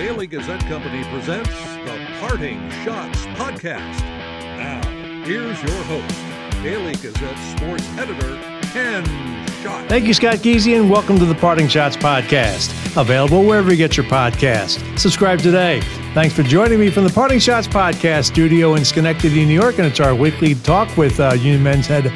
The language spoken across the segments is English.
Daily Gazette Company presents the Parting Schotts Podcast. Now, here's your host, Daily Gazette sports editor, Ken Schott. Thank you, Scott Geezy, and welcome to the Parting Schotts Podcast. Available wherever you get your podcast. Subscribe today. Thanks for joining me from the Parting Schotts Podcast studio in Schenectady, New York, and it's our weekly talk with uh, Union Men's head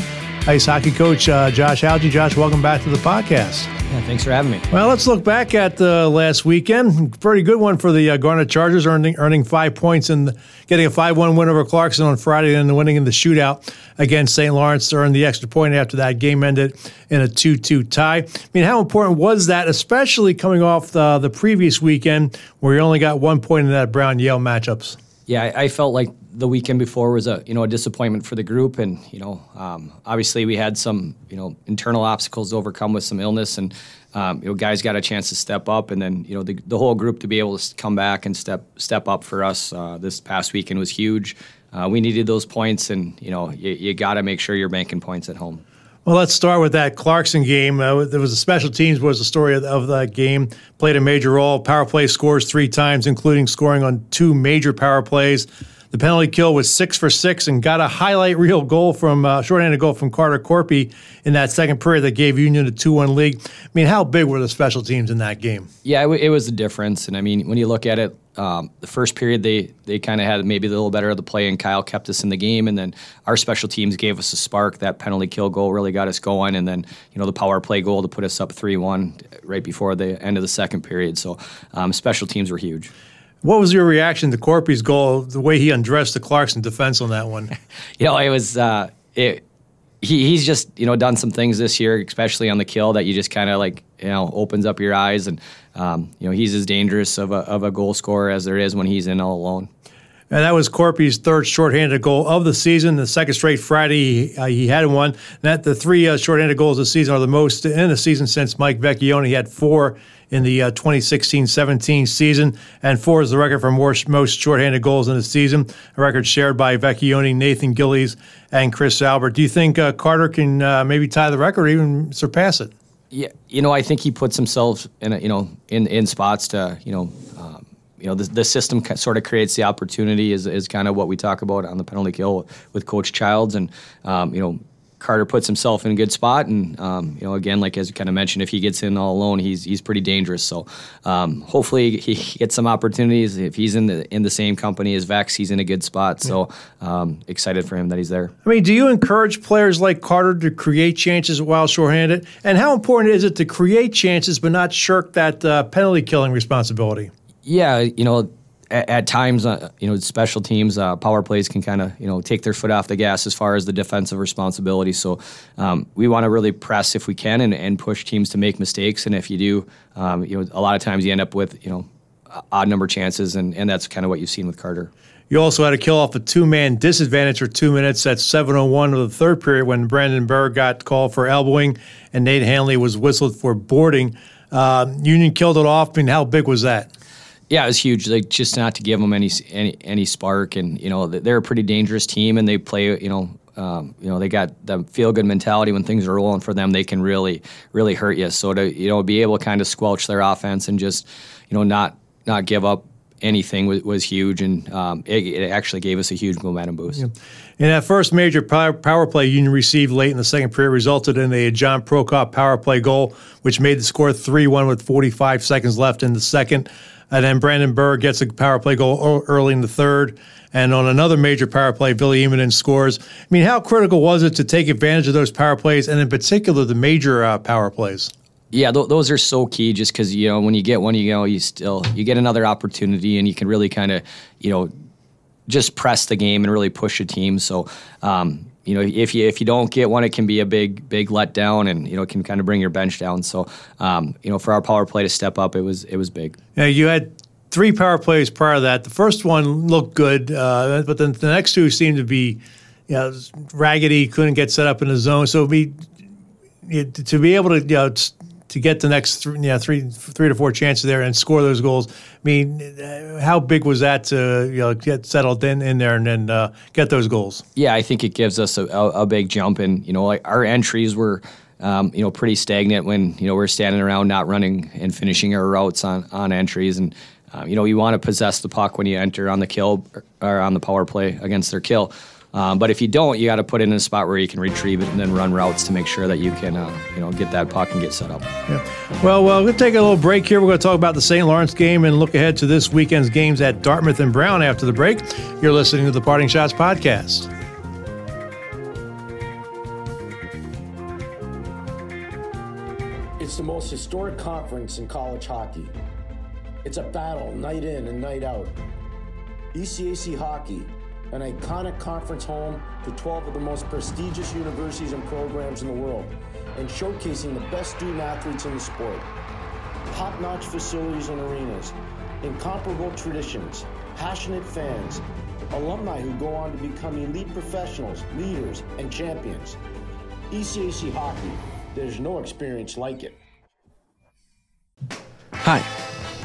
ice hockey coach uh, Josh Hauge. Josh, welcome back to the podcast. Yeah, thanks for having me. Well, let's look back at the uh, last weekend. Pretty good one for the uh, Garnet Chargers, earning earning five points and getting a five-one win over Clarkson on Friday, and the winning in the shootout against St. Lawrence to earn the extra point after that game ended in a two-two tie. I mean, how important was that, especially coming off the, the previous weekend where you only got one point in that Brown Yale matchups? Yeah, I, I felt like the weekend before was a you know a disappointment for the group, and you know um, obviously we had some you know internal obstacles to overcome with some illness, and um, you know guys got a chance to step up, and then you know the, the whole group to be able to come back and step step up for us uh, this past weekend was huge. Uh, we needed those points, and you know you, you got to make sure you're banking points at home. Well, let's start with that Clarkson game. Uh, there was a special teams was the story of, of, that game. Played a major role. Power play scores three times, including scoring on two major power plays. The penalty kill was six for six and got a highlight reel goal from uh, shorthanded goal from Carter Korpi in that second period that gave Union a two-one lead. I mean, how big were the special teams in that game? Yeah, it, w- it was the difference, and I mean, when you look at it, um, the first period they they kind of had maybe a little better of the play, and Kyle kept us in the game, and then our special teams gave us a spark. That penalty kill goal really got us going, and then you know the power play goal to put us up three-one right before the end of the second period. So um, special teams were huge. What was your reaction to Korpi's goal, the way he undressed the Clarkson defense on that one? you know, it was uh, it. He, he's just you know done some things this year, especially on the kill, that you just kind of like you know opens up your eyes, and um, you know he's as dangerous of a of a goal scorer as there is when he's in all alone. And that was Korpi's third shorthanded goal of the season. The second straight Friday uh, he had one. And That the three uh, shorthanded goals this season are the most in a season since Mike Vecchione had four in the 2016-17 uh, season, and four is the record for most, most shorthanded goals in the season, a record shared by Vecchione, Nathan Gillies, and Chris Albert. Do you think uh, Carter can uh, maybe tie the record or even surpass it? Yeah, you know, I think he puts himself in, a, you know, in in spots to, you know, you know, the, the system sort of creates the opportunity is, is kind of what we talk about on the penalty kill with Coach Childs, and um, you know, Carter puts himself in a good spot, and um, you know, again, like as you kind of mentioned, if he gets in all alone, he's he's pretty dangerous. So um, hopefully he gets some opportunities. If he's in the in the same company as Vex, he's in a good spot. So um, excited for him that he's there. I mean, do you encourage players like Carter to create chances while shorthanded? And how important is it to create chances but not shirk that uh, penalty killing responsibility? Yeah, you know at, at times, uh, you know, special teams, uh, power plays can kind of, you know, take their foot off the gas as far as the defensive responsibility. So um, we want to really press if we can and, and push teams to make mistakes. And if you do, um, you know, a lot of times you end up with, you know, odd number chances, and, and that's kind of what you've seen with Carter. You also had to kill off a two man disadvantage for two minutes at 7.01 of the third period when Brandon Berg got called for elbowing and Nate Hanley was whistled for boarding. Uh, Union killed it off. I mean, how big was that? Yeah, it was huge. Like just not to give them any any any spark, and you know they're a pretty dangerous team, and they play. You know, um, you know they got the feel good mentality when things are rolling for them. They can really really hurt you. So to you know be able to kind of squelch their offense and just you know not not give up anything was, was huge, and um, it, it, actually gave us a huge momentum boost. Yeah. And that first major power play Union received late in the second period resulted in a John Prokop power play goal, which made the score 3 1 with 45 seconds left in the second. And then Brandon Berg gets a power play goal early in the third. And on another major power play, Billy Emanen scores. I mean, how critical was it to take advantage of those power plays, and in particular the major uh, power plays? Yeah, th- those are so key. Just because you know when you get one, you know you still you get another opportunity, and you can really kind of you know just press the game and really push a team. So um, you know, if you if you don't get one, it can be a big big letdown, and you know, it can kind of bring your bench down. So, um, you know, for our power play to step up, it was it was big. Yeah, you had three power plays prior to that. The first one looked good, uh, but then the next two seemed to be, you know, raggedy. Couldn't get set up in the zone. So be to be able to you know, to get the next three, know, three, three to four chances there and score those goals. I mean, uh, how big was that to you know get settled in in there and then uh, get those goals? Yeah, I think it gives us a, a, big jump, and you know, like our entries were. Um, you know, pretty stagnant when you know we're standing around not running and finishing our routes on on entries, and uh, you know, you want to possess the puck when you enter on the kill or on the power play against their kill. Um, but if you don't, you got to put it in a spot where you can retrieve it and then run routes to make sure that you can, uh, you know, get that puck and get set up. Yeah. Well, well, we'll take a little break here. We're going to talk about the St. Lawrence game and look ahead to this weekend's games at Dartmouth and Brown after the break. You're listening to the Parting Schotts podcast. It's the most historic conference in college hockey. It's a battle night in and night out. ECAC hockey an iconic conference home to 12 of the most prestigious universities and programs in the world, and showcasing the best student athletes in the sport. Top notch facilities and arenas, incomparable traditions, passionate fans, alumni who go on to become elite professionals, leaders, and champions. ECAC hockey, there's no experience like it. Hi.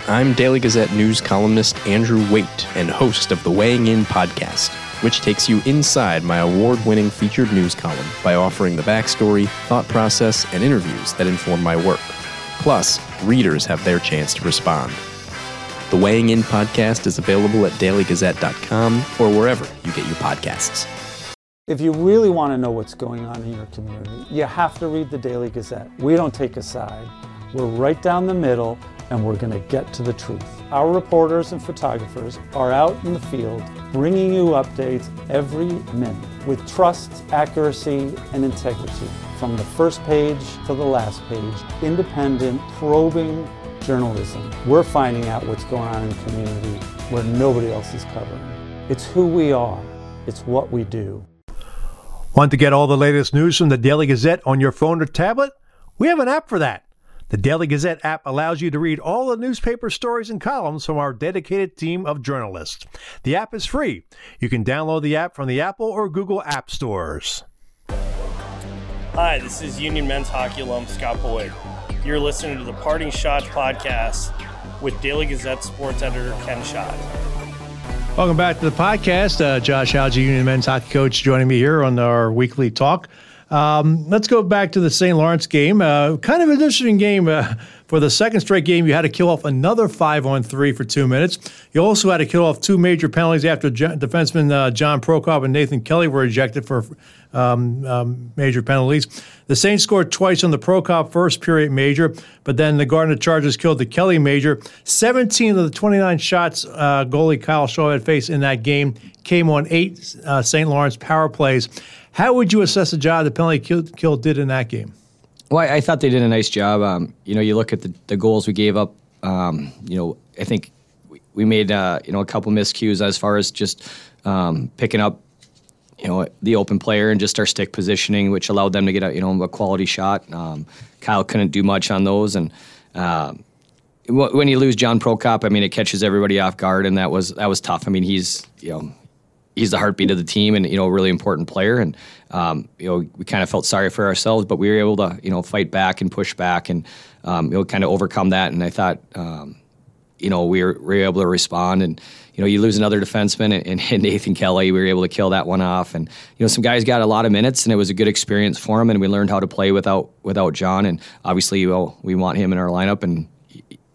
I'm Daily Gazette news columnist Andrew Waite and host of the Weighing In podcast, which takes you inside my award winning featured news column by offering the backstory, thought process, and interviews that inform my work. Plus, readers have their chance to respond. The Weighing In podcast is available at dailygazette.com or wherever you get your podcasts. If you really want to know what's going on in your community, you have to read the Daily Gazette. We don't take a side. We're right down the middle and we're going to get to the truth. Our reporters and photographers are out in the field bringing you updates every minute with trust, accuracy, and integrity. From the first page to the last page, independent, probing journalism. We're finding out what's going on in the community where nobody else is covering. It's who we are, it's what we do. Want to get all the latest news from the Daily Gazette on your phone or tablet? We have an app for that. The Daily Gazette app allows you to read all the newspaper stories and columns from our dedicated team of journalists. The app is free. You can download the app from the Apple or Google App Stores. Hi, this is Union men's hockey alum Scott Boyd. You're listening to the Parting Schotts podcast with Daily Gazette sports editor Ken Schott. Welcome back to the podcast. Uh, Josh Hauge, Union men's hockey coach, joining me here on our weekly talk. Um, let's go back to the St. Lawrence game. Uh, kind of an interesting game. Uh, for the second straight game, you had to kill off another five on three for two minutes. You also had to kill off two major penalties after defensemen uh, John Prokop and Nathan Kelly were ejected for um, um, major penalties. The Saints scored twice on the Prokop first period major, but then the Garnet Chargers killed the Kelly major. 17 of the 29 shots uh, goalie Kyle Chauvette had faced in that game came on eight uh, St. Lawrence power plays. How would you assess the job the penalty kill, kill did in that game? Well, I, thought they did a nice job. Um, you know, you look at the, the goals we gave up. Um, you know, I think we, we made uh, you know a couple miscues as far as just um, picking up you know the open player and just our stick positioning, which allowed them to get a you know a quality shot. Um, Kyle couldn't do much on those, and uh, when you lose John Prokop, I mean it catches everybody off guard, and that was that was tough. I mean he's you know he's the heartbeat of the team and you know a really important player. And um, you know we kind of felt sorry for ourselves but we were able to you know fight back and push back and um, you know kind of overcome that. And I thought um, you know we were, we were able to respond. And you know you lose another defenseman and, and, Nathan Kelly we were able to kill that one off. And you know some guys got a lot of minutes and it was a good experience for them and we learned how to play without without John. And obviously well, we want him in our lineup and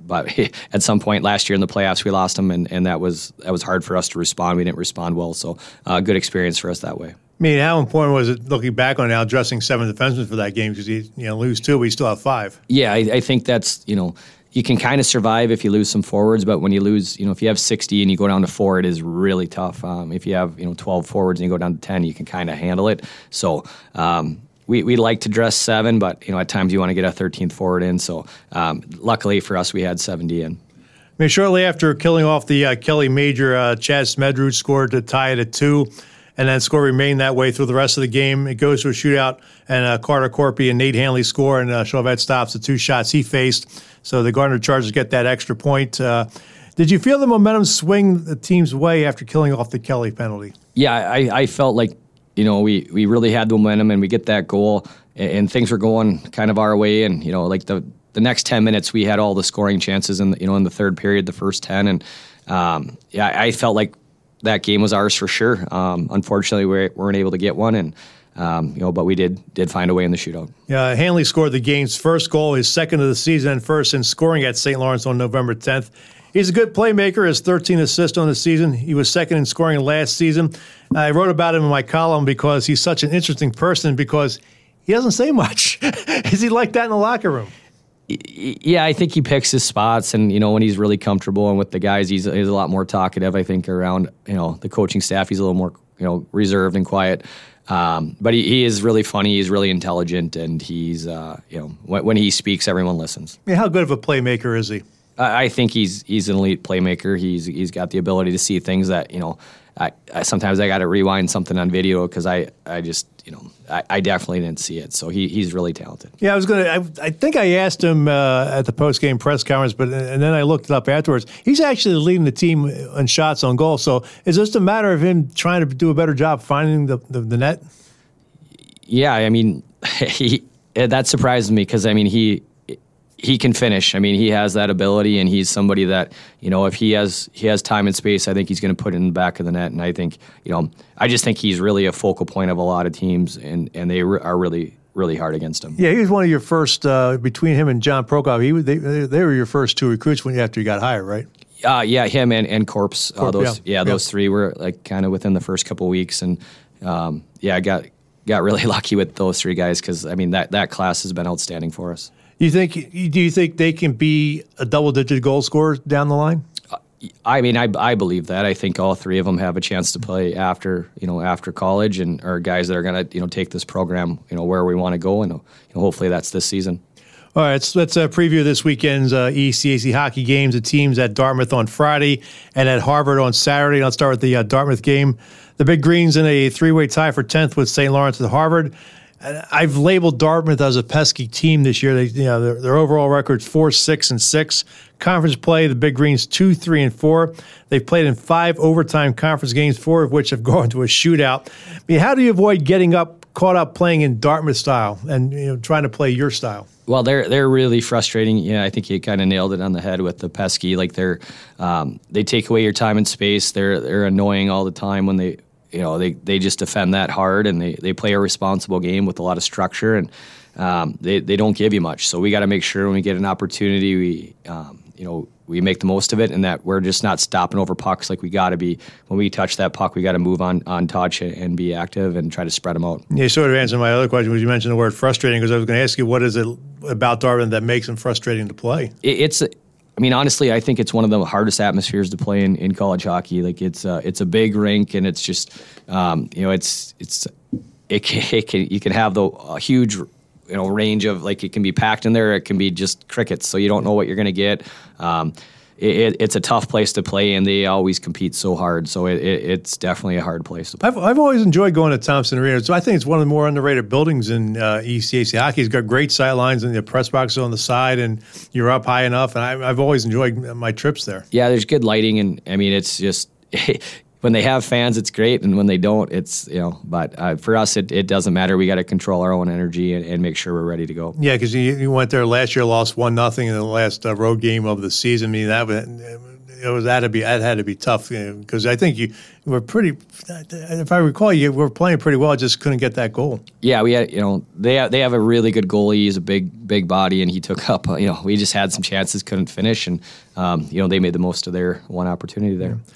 but at some point last year in the playoffs, we lost them, and, and that was that was hard for us to respond. We didn't respond well, so uh, good experience for us that way. I mean, how important was it looking back on now, dressing seven defensemen for that game because you you know lose two, but you still have five. Yeah, I, I think that's you know you can kind of survive if you lose some forwards, but when you lose, you know, if you have 60 and you go down to four, it is really tough. Um, if you have, you know, 12 forwards and you go down to 10, you can kind of handle it. So, um, we, we like to dress seven, but you know at times you want to get a 13th forward in. So um, luckily for us, we had 70 in. I mean, shortly after killing off the uh, Kelly Major, uh, Chad Smedrud scored to tie it at two, and then score remained that way through the rest of the game. It goes to a shootout, and uh, Carter Korpi and Nate Hanley score, and uh, Chauvette stops the two shots he faced. So the Garnet Chargers get that extra point. Uh, did you feel the momentum swing the team's way after killing off the Kelly penalty? Yeah, I, I felt like you know, we, we really had the momentum and we get that goal and, and, things were going kind of our way. And, you know, like the, the next 10 minutes, we had all the scoring chances in, the, you know, in the third period, the first 10. And, um, yeah, I felt like that game was ours for sure. Um, unfortunately, we weren't able to get one. And, um, you know, but we did did find a way in the shootout. Yeah, Hanley scored the game's first goal, his second of the season, and first in scoring at St. Lawrence on November 10th. He's a good playmaker. Has 13 assists on the season. He was second in scoring last season. I wrote about him in my column because he's such an interesting person because he doesn't say much. Is he like that in the locker room? Yeah, I think he picks his spots, and you know when he's really comfortable and with the guys, he's he's a lot more talkative. I think around you know the coaching staff, he's a little more you know reserved and quiet. Um, but he, he is really funny. He's really intelligent, and he's uh, you know when, when, he speaks, everyone listens. Yeah, how good of a playmaker is he? I, I think he's he's an elite playmaker. He's he's got the ability to see things that you know I, I sometimes I got to rewind something on video because I, I just you know I, I, definitely didn't see it. So he, he's really talented. Yeah, I was gonna. I, I think I asked him uh, at the post game press conference, but and then I looked it up afterwards. He's actually leading the team in shots on goal. So is this a matter of him trying to do a better job finding the, the, the net? Yeah, I mean, he that surprised me because I mean he he can finish. I mean, he has that ability, and he's somebody that you know, if he has he has time and space, I think he's going to put it in the back of the net. And I think you know, I just think he's really a focal point of a lot of teams, and and they re- are really really hard against him. Yeah, he was one of your first uh, between him and John Prokop. He they they were your first two recruits when after you got hired, right? Uh, yeah, him and and Corpse. Uh, those yeah, yeah those yeah. three were like kind of within the first couple weeks, and um, yeah, I got got really lucky with those three guys because I mean that that class has been outstanding for us. You think? Do you think they can be a double-digit goal scorer down the line? I mean, I, I believe that. I think all three of them have a chance to play after you know after college, and are guys that are going to you know take this program you know where we want to go, and you know, hopefully that's this season. All right, let's, let's uh, preview this weekend's uh, ECAC hockey games. The teams at Dartmouth on Friday and at Harvard on Saturday. I'll start with the uh, Dartmouth game. The Big Greens in a three-way tie for 10th with St. Lawrence at Harvard. I've labeled Dartmouth as a pesky team this year. They, you know, their, their overall record four, six, and six. Conference play, the Big Greens two, three, and four. They've played in five overtime conference games, four of which have gone to a shootout. I mean, how do you avoid getting up, caught up playing in Dartmouth style, and you know, trying to play your style? Well, they're they're really frustrating. Yeah, I think you kind of nailed it on the head with the pesky. Like they're um, they take away your time and space. They're they're annoying all the time when they you know they, they just defend that hard and they, they play a responsible game with a lot of structure and um, they, they don't give you much. So we got to make sure when we get an opportunity we um, you know we make the most of it and that we're just not stopping over pucks. Like we got to be when we touch that puck we got to move on on touch and be active and try to spread them out. Yeah sort of answered my other question was you mentioned the word frustrating because i was going to ask you what is it about Dartmouth that makes them frustrating to play? It, it's I mean, honestly, I think it's one of the hardest atmospheres to play in, in college hockey. Like it's uh, it's a big rink, and it's just um, you know it's it's it can, it can you can have the a huge you know range of like it can be packed in there, it can be just crickets, so you don't know what you're going to get. Um, it, it's a tough place to play, and they always compete so hard. So it, it, it's definitely a hard place to play. I've, I've always enjoyed going to Thompson Arena. So I think it's one of the more underrated buildings in uh, ECAC hockey. It's got great sight lines, and the press box on the side, and you're up high enough. And I, I've always enjoyed my trips there. Yeah, there's good lighting, and I mean, it's just when they have fans, it's great, and when they don't, it's you know. But uh, for us, it, it doesn't matter. We got to control our own energy and, and, make sure we're ready to go. Yeah, because you, you, went there last year, lost one nothing in the last uh, road game of the season. I mean that it was that to be that had to be tough because I think you were pretty. If I recall, you were playing pretty well, just couldn't get that goal. Yeah, we had you know they have, they have a really good goalie. He's a big big body, and he took up. You know, we just had some chances, couldn't finish, and um, you know they made the most of their one opportunity there. Yeah.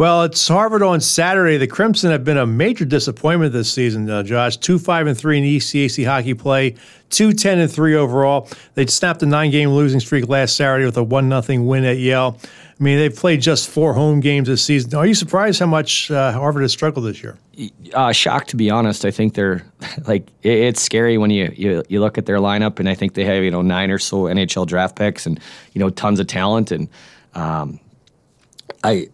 Well, it's Harvard on Saturday. The Crimson have been a major disappointment this season, uh, Josh. Two five and three in ECAC hockey play, two ten and three overall. They snapped a nine game losing streak last Saturday with a one nothing win at Yale. I mean, they've played just four home games this season. Are you surprised how much uh, Harvard has struggled this year? Uh, shocked, to be honest. I think they're like it, it's scary when you, you you look at their lineup, and I think they have you know nine or so NHL draft picks, and you know tons of talent, and um, I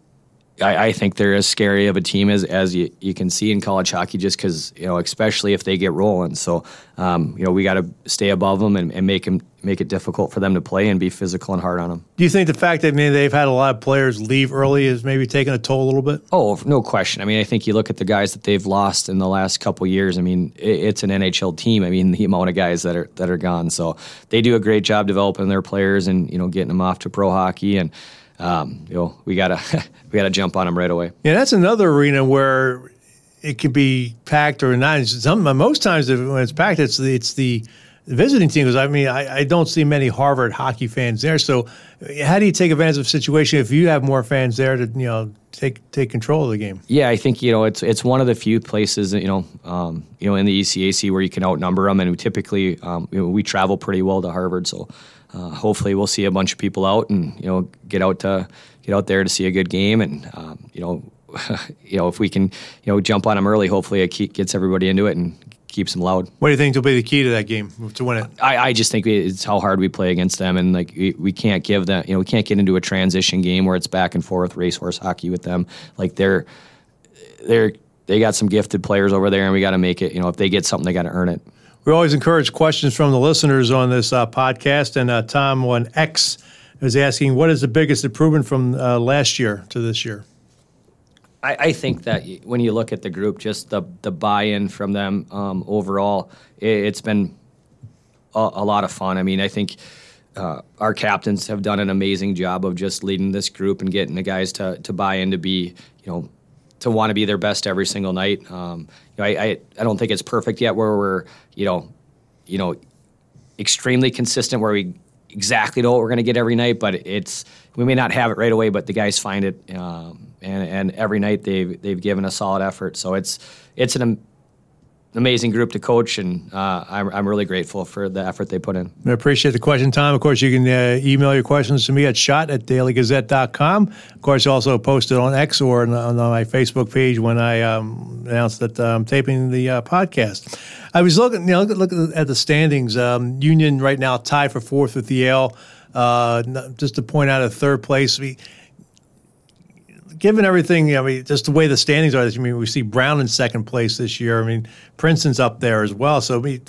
I, I, think they're as scary of a team as, as you, you can see in college hockey, just because you know, especially if they get rolling. So, um, you know, we got to stay above them and, and, make them make it difficult for them to play and be physical and hard on them. Do you think the fact that I mean, they've had a lot of players leave early is maybe taking a toll a little bit? Oh, no question. I mean, I think you look at the guys that they've lost in the last couple years. I mean, it, it's an NHL team. I mean, the amount of guys that are that are gone. So they do a great job developing their players and you know getting them off to pro hockey and um, you know, we gotta we gotta jump on them right away. Yeah, that's another arena where it can be packed or not. Some most times when it's packed, it's the it's the visiting team? Because I mean, I, I, don't see many Harvard hockey fans there. So, how do you take advantage of the situation if you have more fans there to you know take take control of the game? Yeah, I think you know it's it's one of the few places you know um, you know in the ECAC where you can outnumber them, and we typically um, you know, we travel pretty well to Harvard, so. Uh, hopefully, we'll see a bunch of people out and you know get out to get out there to see a good game, and um, you know you know, if we can, you know, jump on them early, hopefully it gets everybody into it and keeps them loud. What do you think will be the key to that game to win it? I, I just think it's how hard we play against them, and like we, we can't give them, you know, we can't get into a transition game where it's back and forth racehorse hockey with them. Like they're they're they got some gifted players over there, and we got to make it. You know, if they get something, they got to earn it. We always encourage questions from the listeners on this uh, podcast, and uh, Tom on X is asking, "What is the biggest improvement from uh, last year to this year?" I, I, think that when you look at the group, just the the buy-in from them um, overall, it, has been a, a, lot of fun. I mean, I think uh, our captains have done an amazing job of just leading this group and getting the guys to to buy in to be, you know, to want to be their best every single night. Um, you know, I, I I don't think it's perfect yet where we're you know, you know, extremely consistent where we exactly know what we're going to get every night, but it's we may not have it right away, but the guys find it, um, and and every night they've they've given a solid effort. So it's it's an amazing group to coach, and uh, I'm, I'm really grateful for the effort they put in. I appreciate the question, Tom. Of course, you can uh, email your questions to me at schott at dailygazette.com. Of course, also post it on X or on, on my Facebook page when I um, announced that I'm taping the uh, podcast. I was looking, you know, look, look at the standings. Um, Union right now tied for fourth with Yale. Uh, just to point out, a third place. We, given everything, I mean, just the way the standings are, I mean, we see Brown in second place this year. I mean, Princeton's up there as well. So, I mean,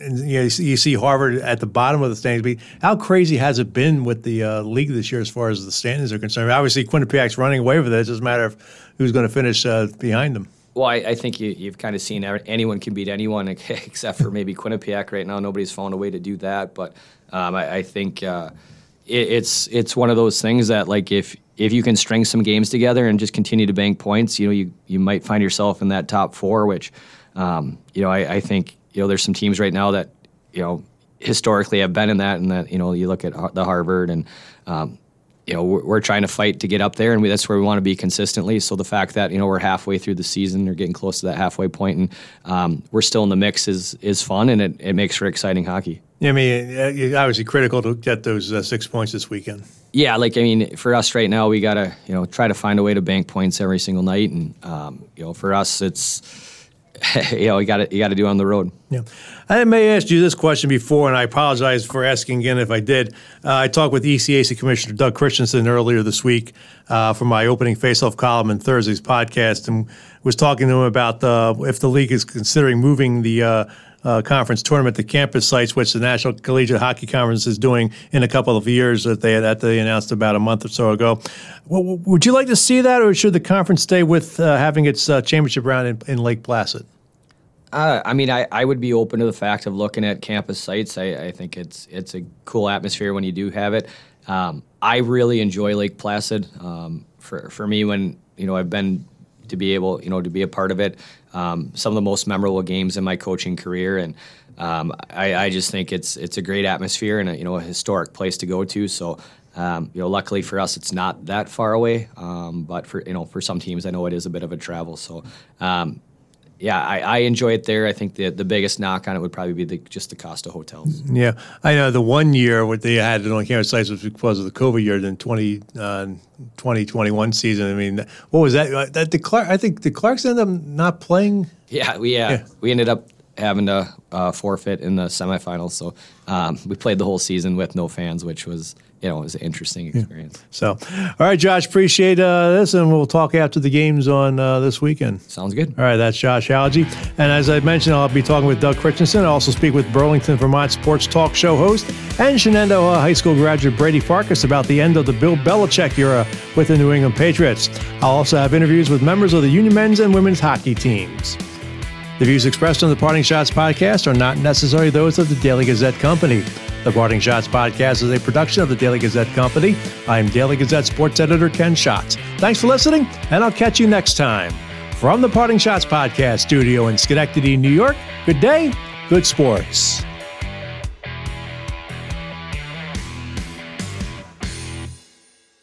you, know, you, see, Harvard at the bottom of the standings. I mean, how crazy has it been with the uh, league this year as far as the standings are concerned? I mean, obviously, Quinnipiac's running away with it. It doesn't matter of who's going to finish uh, behind them. Well, I, I think you, have kind of seen anyone can beat anyone except for maybe Quinnipiac right now. Nobody's found a way to do that. But um, I, I, think uh, it, it's it's one of those things that like if if you can string some games together and just continue to bank points, you know, you, you might find yourself in that top four, which, um, you know, I, I, think, you know, there's some teams right now that, you know, historically have been in that and that, you know, you look at the Harvard and, um, you know, we're, trying to fight to get up there and we, that's where we want to be consistently. So the fact that, you know, we're halfway through the season or getting close to that halfway point and um, we're still in the mix is, is fun and it, it makes for exciting hockey. I mean, uh, obviously critical to get those uh, six points this weekend yeah, like I mean, for us right now, we gotta you know try to find a way to bank points every single night, and um, you know for us, it's you know you got to you got to do on the road. Yeah, I may ask you this question before, and I apologize for asking again if I did. Uh, I talked with ECAC Commissioner Doug Christiansen earlier this week uh, for my opening face-off column in Thursday's podcast, and was talking to him about the, if the league is considering moving the uh, conference tournament, the campus sites, which the National Collegiate Hockey Conference is doing in a couple of years that they that they announced about a month or so ago. Well, would you like to see that, or should the conference stay with uh, having its uh, championship round in, in Lake Placid? Uh, I mean, I, I would be open to the fact of looking at campus sites. I, I think it's it's a cool atmosphere when you do have it. Um, I really enjoy Lake Placid. Um, for for me, when you know I've been to be able, you know, to be a part of it. Um, some of the most memorable games in my coaching career, and um, I, I, just think it's it's a great atmosphere and a, you know a historic place to go to. So. Um, you know, luckily for us, it's not that far away. Um, but for you know, for some teams, I know it is a bit of a travel. So, um, yeah, I, I, enjoy it there. I think the the biggest knock on it would probably be the, just the cost of hotels. Yeah, I know the one year what they had it on campus sites was because of the COVID year, then 20, uh, 2021 season. I mean, what was that? Uh, that the Clark, I think the Clarks ended up not playing. Yeah, we yeah, yeah. we ended up having to uh, forfeit in the semifinals. So um, we played the whole season with no fans, which was you know, it was an interesting experience. Yeah. So, all right, Josh, appreciate uh, this, and we'll talk after the games on uh, this weekend. Sounds good. All right, that's Josh Hauge. And as I mentioned, I'll be talking with Doug Christiansen. I'll also speak with Burlington, Vermont sports talk show host and Shenendehowa High School graduate Brady Farkas about the end of the Bill Belichick era with the New England Patriots. I'll also have interviews with members of the Union men's and women's hockey teams. The views expressed on the Parting Schotts podcast are not necessarily those of the Daily Gazette Company. The Parting Schotts podcast is a production of the Daily Gazette Company. I'm Daily Gazette sports editor Ken Schott. Thanks for listening, and I'll catch you next time. From the Parting Schotts podcast studio in Schenectady, New York, good day, good sports.